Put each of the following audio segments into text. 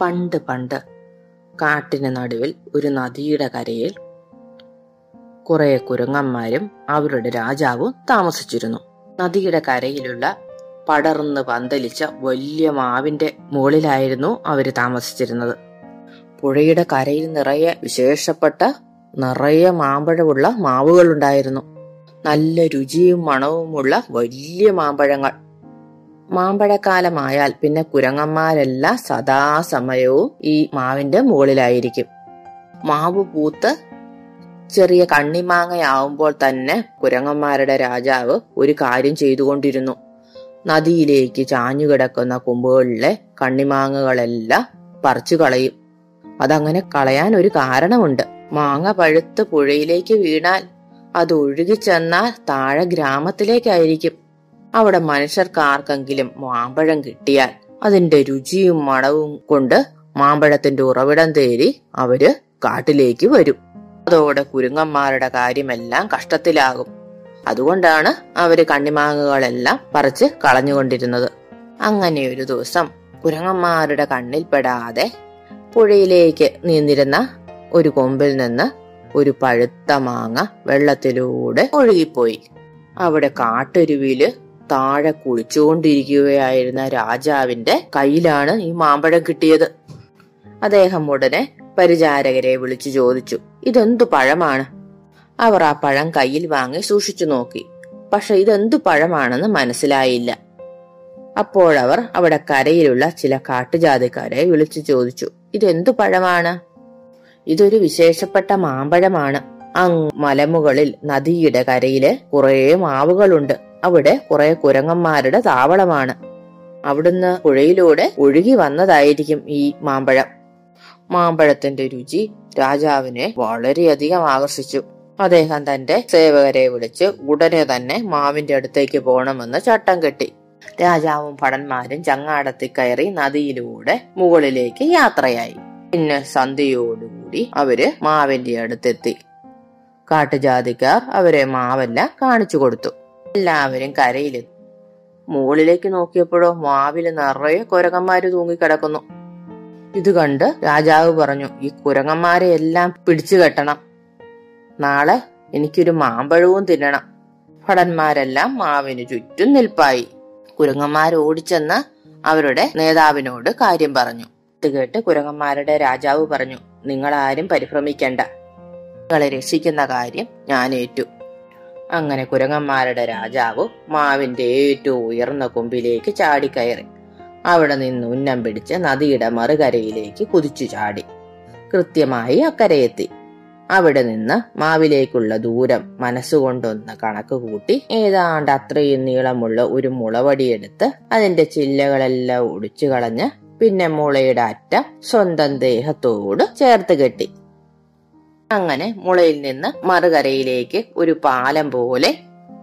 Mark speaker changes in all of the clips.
Speaker 1: പണ്ട് പണ്ട് കാട്ടിന് നടുവിൽ ഒരു നദിയുടെ കരയിൽ കുറെ കുരങ്ങന്മാരും അവരുടെ രാജാവും താമസിച്ചിരുന്നു. നദിയുടെ കരയിലുള്ള പടർന്ന് പന്തലിച്ച വലിയ മാവിന്റെ മുകളിലായിരുന്നു അവർ താമസിച്ചിരുന്നത്. പുഴയുടെ കരയിൽ നിറയെ വിശേഷപ്പെട്ട നിറയെ മാമ്പഴമുള്ള മാവുകളുണ്ടായിരുന്നു. നല്ല രുചിയും മണവുമുള്ള വലിയ മാമ്പഴങ്ങൾ. മാമ്പഴക്കാലമായാൽ പിന്നെ കുരങ്ങന്മാരെല്ലാം സദാസമയവും ഈ മാവിന്റെ മുകളിലായിരിക്കും. മാവ് പൂത്ത് ചെറിയ കണ്ണിമാങ്ങയാവുമ്പോൾ തന്നെ കുരങ്ങന്മാരുടെ രാജാവ് ഒരു കാര്യം ചെയ്തുകൊണ്ടിരുന്നു. നദിയിലേക്ക് ചാഞ്ഞുകിടക്കുന്ന കൊമ്പുകളിലെ കണ്ണിമാങ്ങകളെല്ലാം പറിച്ചു കളയും. അതങ്ങനെ കളയാൻ ഒരു കാരണമുണ്ട്. മാങ്ങ പഴുത്ത് പുഴയിലേക്ക് വീണാൽ അത് ഒഴുകി ചെന്നാൽ താഴെ ഗ്രാമത്തിലേക്കായിരിക്കും. അവിടെ മനുഷ്യർക്ക് ആർക്കെങ്കിലും മാമ്പഴം കിട്ടിയാൽ അതിന്റെ രുചിയും മണവും കൊണ്ട് മാമ്പഴത്തിന്റെ ഉറവിടം തേടി അവർ കാട്ടിലേക്ക് വരും. അതോടെ കുരുങ്ങന്മാരുടെ കാര്യമെല്ലാം കഷ്ടത്തിലാകും. അതുകൊണ്ടാണ് അവർ കണ്ണിമാങ്ങകളെല്ലാം പറിച്ച് കളഞ്ഞുകൊണ്ടിരുന്നത്. അങ്ങനെ ഒരു ദിവസം കുരങ്ങന്മാരുടെ കണ്ണിൽപ്പെടാതെ പുഴയിലേക്ക് നീന്തിരുന്ന ഒരു കൊമ്പിൽ നിന്ന് ഒരു പഴുത്ത മാങ്ങ വെള്ളത്തിലൂടെ ഒഴുകിപ്പോയി. അവിടെ കാട്ടരുവിയിൽ താഴെ കുളിച്ചുകൊണ്ടിരിക്കുകയായിരുന്ന രാജാവിന്റെ കയ്യിലാണ് ഈ മാമ്പഴം കിട്ടിയത്. അദ്ദേഹം ഉടനെ പരിചാരകരെ വിളിച്ചു ചോദിച്ചു ഇതെന്തു പഴമാണ്? അവർ ആ പഴം കയ്യിൽ വാങ്ങി സൂക്ഷിച്ചു നോക്കി. പക്ഷെ ഇതെന്തു പഴമാണെന്ന് മനസ്സിലായില്ല. അപ്പോഴവർ അവിടെ കരയിലുള്ള ചില കാട്ടുജാതിക്കാരെ വിളിച്ചു ചോദിച്ചു ഇതെന്തു പഴമാണ്? ഇതൊരു വിശേഷപ്പെട്ട മാമ്പഴമാണ്. അങ് മലമുകളിൽ നദിയുടെ കരയിൽ കുറേ മാവുകളുണ്ട്. അവിടെ കുറെ കുരങ്ങന്മാരുടെ താവളമാണ്. അവിടുന്ന് പുഴയിലൂടെ ഒഴുകി വന്നതായിരിക്കും ഈ മാമ്പഴം. മാമ്പഴത്തിന്റെ രുചി രാജാവിനെ വളരെയധികം ആകർഷിച്ചു. അദ്ദേഹം തന്റെ സേവകരെ വിളിച്ച് ഉടനെ തന്നെ മാവിന്റെ അടുത്തേക്ക് പോകണമെന്ന് ചട്ടം കെട്ടി. രാജാവും ഭടന്മാരും ചങ്ങാടത്തിൽ കയറി നദിയിലൂടെ മുകളിലേക്ക് യാത്രയായി. പിന്നെ സന്ധ്യയോടുകൂടി അവർ മാവിന്റെ അടുത്തെത്തി. കാട്ടുജാതിക്കാർ അവരെ മാവെല്ലാം കാണിച്ചു കൊടുത്തു. എല്ലാവരും കരയിലെത്തി മുകളിലേക്ക് നോക്കിയപ്പോഴോ മാവിൽ നിറയെ കുരങ്ങന്മാര് തൂങ്ങിക്കിടക്കുന്നു. ഇത് കണ്ട് രാജാവ് പറഞ്ഞു ഈ കുരങ്ങന്മാരെ എല്ലാം പിടിച്ചു കെട്ടണം. നാളെ എനിക്കൊരു മാമ്പഴവും തിന്നണം. ഭടന്മാരെല്ലാം മാവിന് ചുറ്റും നിൽപ്പായി. കുരങ്ങന്മാർ ഓടിച്ചെന്ന് അവരുടെ നേതാവിനോട് കാര്യം പറഞ്ഞു. ഇത് കേട്ട് കുരങ്ങന്മാരുടെ രാജാവ് പറഞ്ഞു നിങ്ങളാരും പരിഭ്രമിക്കണ്ട. നിങ്ങളെ രക്ഷിക്കുന്ന കാര്യം ഞാൻ ഏറ്റു. അങ്ങനെ കുരങ്ങന്മാരുടെ രാജാവ് മാവിന്റെ ഏറ്റവും ഉയർന്ന കൊമ്പിലേക്ക് ചാടിക്കയറി അവിടെ നിന്ന് ഉന്നം പിടിച്ച് നദിയുടെ മറുകരയിലേക്ക് കുതിച്ചു ചാടി. കൃത്യമായി അക്കരയെത്തി അവിടെ നിന്ന് മാവിലേക്കുള്ള ദൂരം മനസ്സുകൊണ്ടൊന്ന് കണക്ക് കൂട്ടി ഏതാണ്ട് അത്രയും നീളമുള്ള ഒരു മുളവടിയെടുത്ത് അതിന്റെ ചില്ലകളെല്ലാം ഒടിച്ചു കളഞ്ഞ് പിന്നെ മുളയുടെ അറ്റം സ്വന്തം ദേഹത്തോട് ചേർത്ത് കെട്ടി. അങ്ങനെ മുളയിൽ നിന്ന് മറുകരയിലേക്ക് ഒരു പാലം പോലെ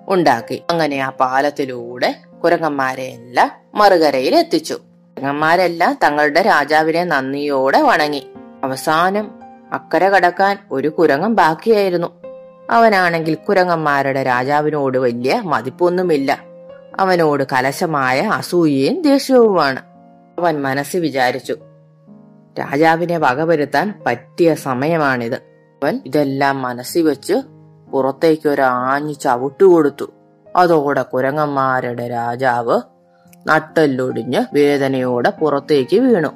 Speaker 1: ഉണ്ടാക്കി. അങ്ങനെ ആ പാലത്തിലൂടെ കുരങ്ങന്മാരെ എല്ലാം മറുകരയിൽ എത്തിച്ചു. കുരങ്ങന്മാരെല്ലാം തങ്ങളുടെ രാജാവിനെ നന്ദിയോടെ വണങ്ങി. അവസാനം അക്കര കടക്കാൻ ഒരു കുരങ്ങൻ ബാക്കിയായിരുന്നു. അവനാണെങ്കിൽ കുരങ്ങന്മാരുടെ രാജാവിനോട് വലിയ മതിപ്പൊന്നുമില്ല. അവനോട് കലശമായ അസൂയയും ദേഷ്യവുമാണ്. അവൻ മനസ്സിൽ വിചാരിച്ചു രാജാവിനെ വകവരുത്താൻ പറ്റിയ സമയമാണിത്. ഇതെല്ലാം മനസ്സിൽ വെച്ച് പുറത്തേക്ക് ഒരു ആഞ്ഞു ചവിട്ടുകൊടുത്തു അതോടെ കുരങ്ങന്മാരുടെ രാജാവ് നട്ടെല്ലൊടിഞ്ഞ് വേദനയോടെ പുറത്തേക്ക് വീണു.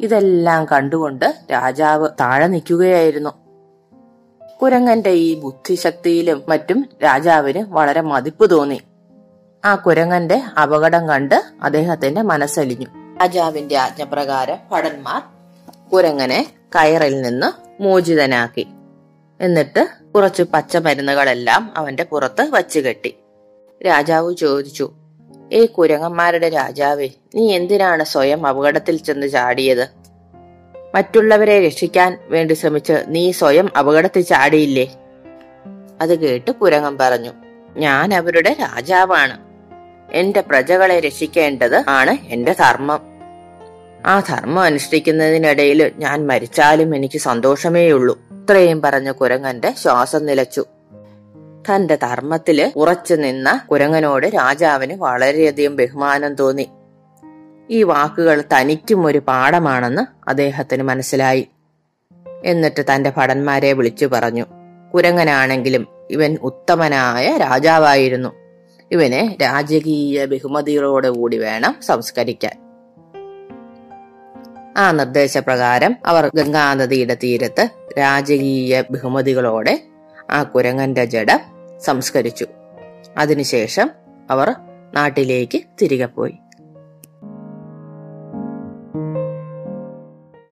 Speaker 1: ഇതെല്ലാം കണ്ടുകൊണ്ട് രാജാവ് താഴെ നിൽക്കുകയായിരുന്നു. കുരങ്ങന്റെ ഈ ബുദ്ധിശക്തിയിലും മറ്റും രാജാവിന് വളരെ മതിപ്പ് തോന്നി. ആ കുരങ്ങന്റെ അപകടം കണ്ട് അദ്ദേഹത്തിന്റെ മനസ്സലിഞ്ഞു. രാജാവിന്റെ ആജ്ഞപ്രകാരം ഭടന്മാർ കുരങ്ങനെ കയറിൽ നിന്ന് മോചിതനാക്കി. എന്നിട്ട് കുറച്ച് പച്ചമരുന്നുകളെല്ലാം അവന്റെ പുറത്ത് വച്ചു കെട്ടി. രാജാവ് ചോദിച്ചു ഏ കുരങ്ങന്മാരുടെ രാജാവേ നീ എന്തിനാണ് സ്വയം അപകടത്തിൽ ചെന്ന് ചാടിയത്? മറ്റുള്ളവരെ രക്ഷിക്കാൻ വേണ്ടി ശ്രമിച്ച് നീ സ്വയം അപകടത്തിൽ ചാടിയില്ലേ? അത് കേട്ട് കുരങ്ങൻ പറഞ്ഞു ഞാൻ അവരുടെ രാജാവാണ്. എന്റെ പ്രജകളെ രക്ഷിക്കേണ്ടത് ആണ് എന്റെ ധർമ്മം. ആ ധർമ്മം അനുഷ്ഠിക്കുന്നതിനിടയിൽ ഞാൻ മരിച്ചാലും എനിക്ക് സന്തോഷമേയുള്ളൂ. ഇത്രയും പറഞ്ഞ കുരങ്ങന്റെ ശ്വാസം നിലച്ചു. തന്റെ ധർമ്മത്തിൽ ഉറച്ചു നിന്ന കുരങ്ങനോട് രാജാവിന് വളരെയധികം ബഹുമാനം തോന്നി. ഈ വാക്കുകൾ തനിക്കും ഒരു പാഠമാണെന്ന് അദ്ദേഹത്തിന് മനസ്സിലായി. എന്നിട്ട് തന്റെ ഭടന്മാരെ വിളിച്ചു പറഞ്ഞു കുരങ്ങനാണെങ്കിലും ഇവൻ ഉത്തമനായ രാജാവായിരുന്നു. ഇവനെ രാജകീയ ബഹുമതികളോടുകൂടി വേണം സംസ്കരിക്കാൻ. ആ നിർദ്ദേശപ്രകാരം അവർ ഗംഗാനദിയുടെ തീരത്ത് രാജകീയ ബഹുമതികളോടെ ആ കുരങ്ങന്റെ ജഡ സംസ്കരിച്ചു. അതിനുശേഷം അവർ നാട്ടിലേക്ക് തിരികെ പോയി.